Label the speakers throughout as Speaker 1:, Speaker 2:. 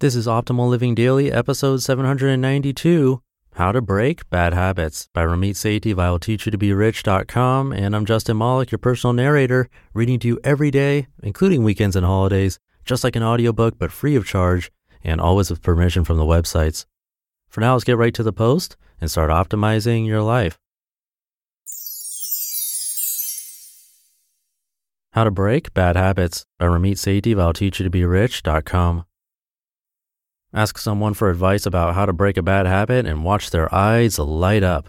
Speaker 1: This is Optimal Living Daily, episode 792 How to Break Bad Habits by Ramit Sethi of I'llTeachYouToBeRich.com. And I'm Justin Malik, your personal narrator, reading to you every day, including weekends and holidays, just like an audiobook, but free of charge, and always with permission from the websites. For now, let's get right to the post and start optimizing your life. How to Break Bad Habits by Ramit Sethi of I'llTeachYouToBeRich.com. Ask someone for advice about how to break a bad habit and watch their eyes light up.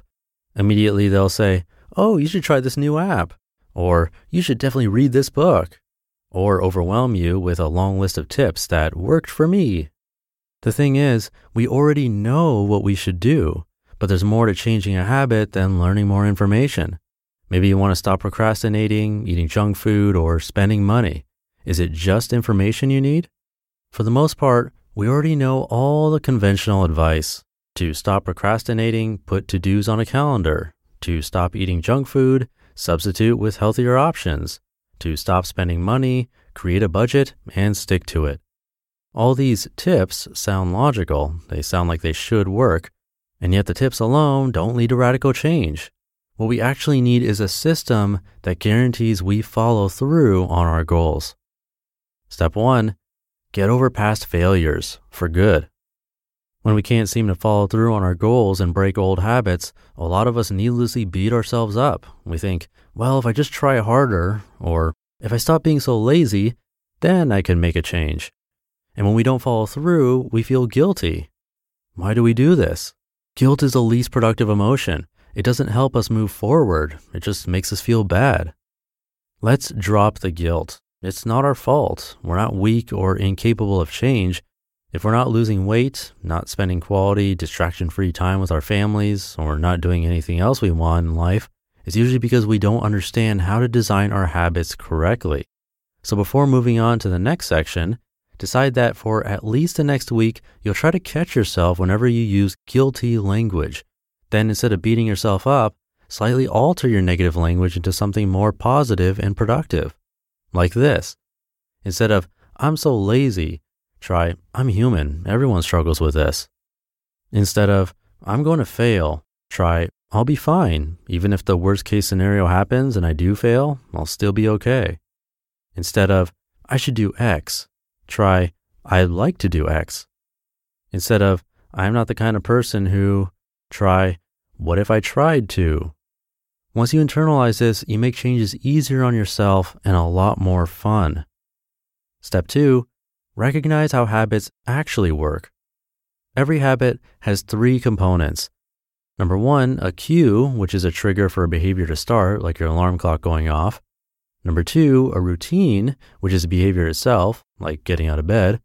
Speaker 1: Immediately they'll say, Oh, you should try this new app. Or you should definitely read this book. Or overwhelm you with a long list of tips that worked for me. The thing is, we already know what we should do, but there's more to changing a habit than learning more information. Maybe you want to stop procrastinating, eating junk food, or spending money. Is it just information you need? For the most part, we already know all the conventional advice to stop procrastinating, put to dos on a calendar, to stop eating junk food, substitute with healthier options, to stop spending money, create a budget, and stick to it. All these tips sound logical, they sound like they should work, and yet the tips alone don't lead to radical change. What we actually need is a system that guarantees we follow through on our goals. Step one Get over past failures for good. When we can't seem to follow through on our goals and break old habits, a lot of us needlessly beat ourselves up. We think, well, if I just try harder, or if I stop being so lazy, then I can make a change. And when we don't follow through, we feel guilty. Why do we do this? Guilt is the least productive emotion. It doesn't help us move forward, it just makes us feel bad. Let's drop the guilt. It's not our fault. We're not weak or incapable of change. If we're not losing weight, not spending quality, distraction free time with our families, or not doing anything else we want in life, it's usually because we don't understand how to design our habits correctly. So before moving on to the next section, decide that for at least the next week, you'll try to catch yourself whenever you use guilty language. Then instead of beating yourself up, slightly alter your negative language into something more positive and productive. Like this. Instead of, I'm so lazy, try, I'm human. Everyone struggles with this. Instead of, I'm going to fail, try, I'll be fine. Even if the worst case scenario happens and I do fail, I'll still be okay. Instead of, I should do X, try, I'd like to do X. Instead of, I'm not the kind of person who, try, what if I tried to? Once you internalize this, you make changes easier on yourself and a lot more fun. Step two, recognize how habits actually work. Every habit has three components. Number one, a cue, which is a trigger for a behavior to start, like your alarm clock going off. Number two, a routine, which is the behavior itself, like getting out of bed.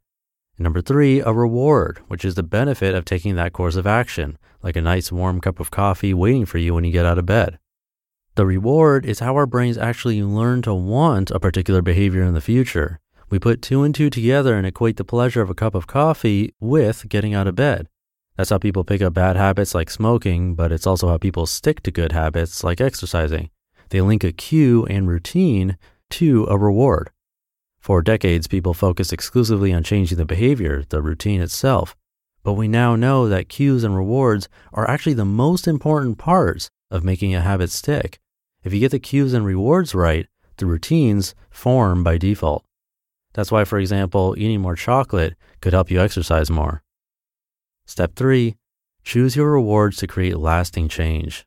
Speaker 1: And number three, a reward, which is the benefit of taking that course of action, like a nice warm cup of coffee waiting for you when you get out of bed. The reward is how our brains actually learn to want a particular behavior in the future. We put two and two together and equate the pleasure of a cup of coffee with getting out of bed. That's how people pick up bad habits like smoking, but it's also how people stick to good habits like exercising. They link a cue and routine to a reward. For decades, people focused exclusively on changing the behavior, the routine itself. But we now know that cues and rewards are actually the most important parts of making a habit stick. If you get the cues and rewards right, the routines form by default. That's why, for example, eating more chocolate could help you exercise more. Step three, choose your rewards to create lasting change.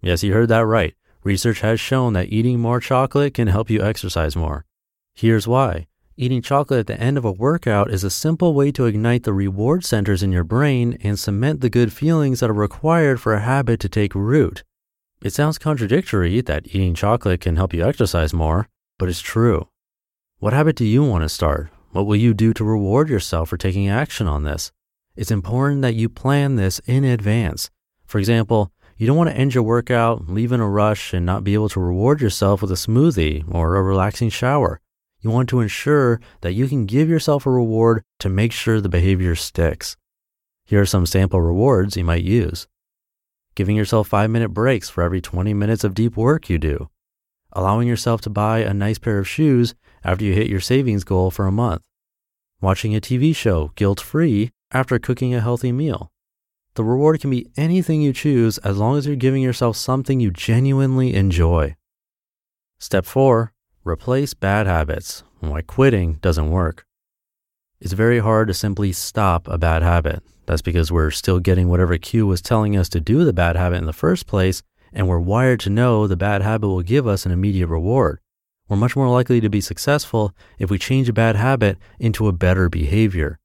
Speaker 1: Yes, you heard that right. Research has shown that eating more chocolate can help you exercise more. Here's why. Eating chocolate at the end of a workout is a simple way to ignite the reward centers in your brain and cement the good feelings that are required for a habit to take root. It sounds contradictory that eating chocolate can help you exercise more, but it's true. What habit do you want to start? What will you do to reward yourself for taking action on this? It's important that you plan this in advance. For example, you don't want to end your workout, leave in a rush, and not be able to reward yourself with a smoothie or a relaxing shower. You want to ensure that you can give yourself a reward to make sure the behavior sticks. Here are some sample rewards you might use. Giving yourself five minute breaks for every 20 minutes of deep work you do. Allowing yourself to buy a nice pair of shoes after you hit your savings goal for a month. Watching a TV show guilt free after cooking a healthy meal. The reward can be anything you choose as long as you're giving yourself something you genuinely enjoy. Step four, replace bad habits. Why quitting doesn't work. It's very hard to simply stop a bad habit. That's because we're still getting whatever cue was telling us to do the bad habit in the first place, and we're wired to know the bad habit will give us an immediate reward. We're much more likely to be successful if we change a bad habit into a better behavior.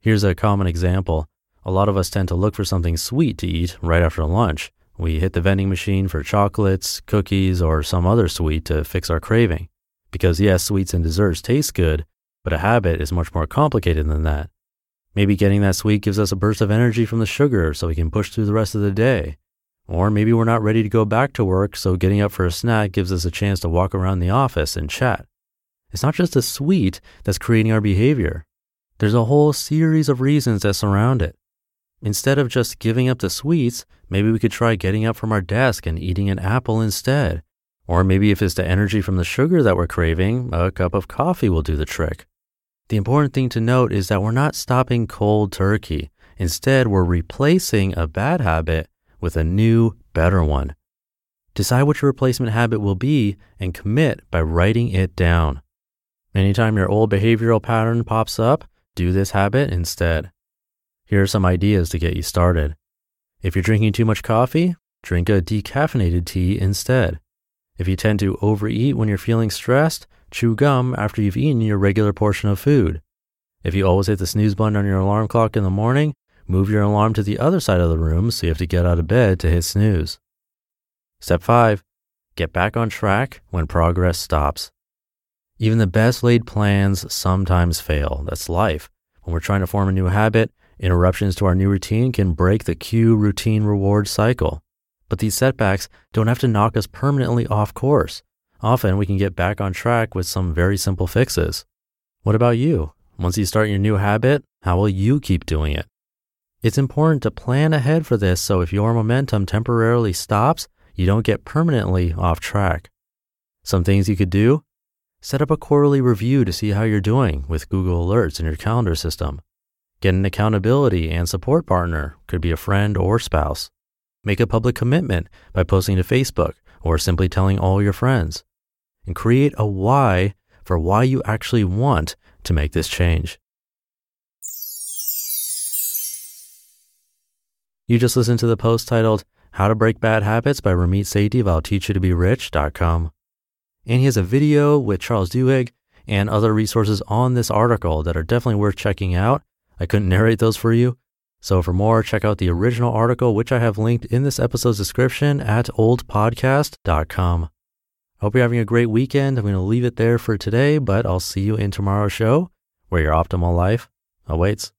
Speaker 1: Here's a common example. A lot of us tend to look for something sweet to eat right after lunch. We hit the vending machine for chocolates, cookies, or some other sweet to fix our craving. Because yes, sweets and desserts taste good, but a habit is much more complicated than that. Maybe getting that sweet gives us a burst of energy from the sugar so we can push through the rest of the day. Or maybe we're not ready to go back to work, so getting up for a snack gives us a chance to walk around the office and chat. It's not just the sweet that's creating our behavior. There's a whole series of reasons that surround it. Instead of just giving up the sweets, maybe we could try getting up from our desk and eating an apple instead. Or maybe if it's the energy from the sugar that we're craving, a cup of coffee will do the trick. The important thing to note is that we're not stopping cold turkey. Instead, we're replacing a bad habit with a new, better one. Decide what your replacement habit will be and commit by writing it down. Anytime your old behavioral pattern pops up, do this habit instead. Here are some ideas to get you started. If you're drinking too much coffee, drink a decaffeinated tea instead. If you tend to overeat when you're feeling stressed, chew gum after you've eaten your regular portion of food. If you always hit the snooze button on your alarm clock in the morning, move your alarm to the other side of the room so you have to get out of bed to hit snooze. Step 5. Get back on track when progress stops. Even the best laid plans sometimes fail. That's life. When we're trying to form a new habit, interruptions to our new routine can break the cue routine reward cycle. But these setbacks don't have to knock us permanently off course. Often we can get back on track with some very simple fixes. What about you? Once you start your new habit, how will you keep doing it? It's important to plan ahead for this so if your momentum temporarily stops, you don't get permanently off track. Some things you could do set up a quarterly review to see how you're doing with Google Alerts in your calendar system. Get an accountability and support partner, could be a friend or spouse. Make a public commitment by posting to Facebook or simply telling all your friends and create a why for why you actually want to make this change. You just listened to the post titled How to Break Bad Habits by Ramit Sethi of I'll Teach You to Be Rich.com. And he has a video with Charles Duhigg and other resources on this article that are definitely worth checking out. I couldn't narrate those for you. So for more, check out the original article, which I have linked in this episode's description at oldpodcast.com. Hope you're having a great weekend. I'm going to leave it there for today, but I'll see you in tomorrow's show where your optimal life awaits.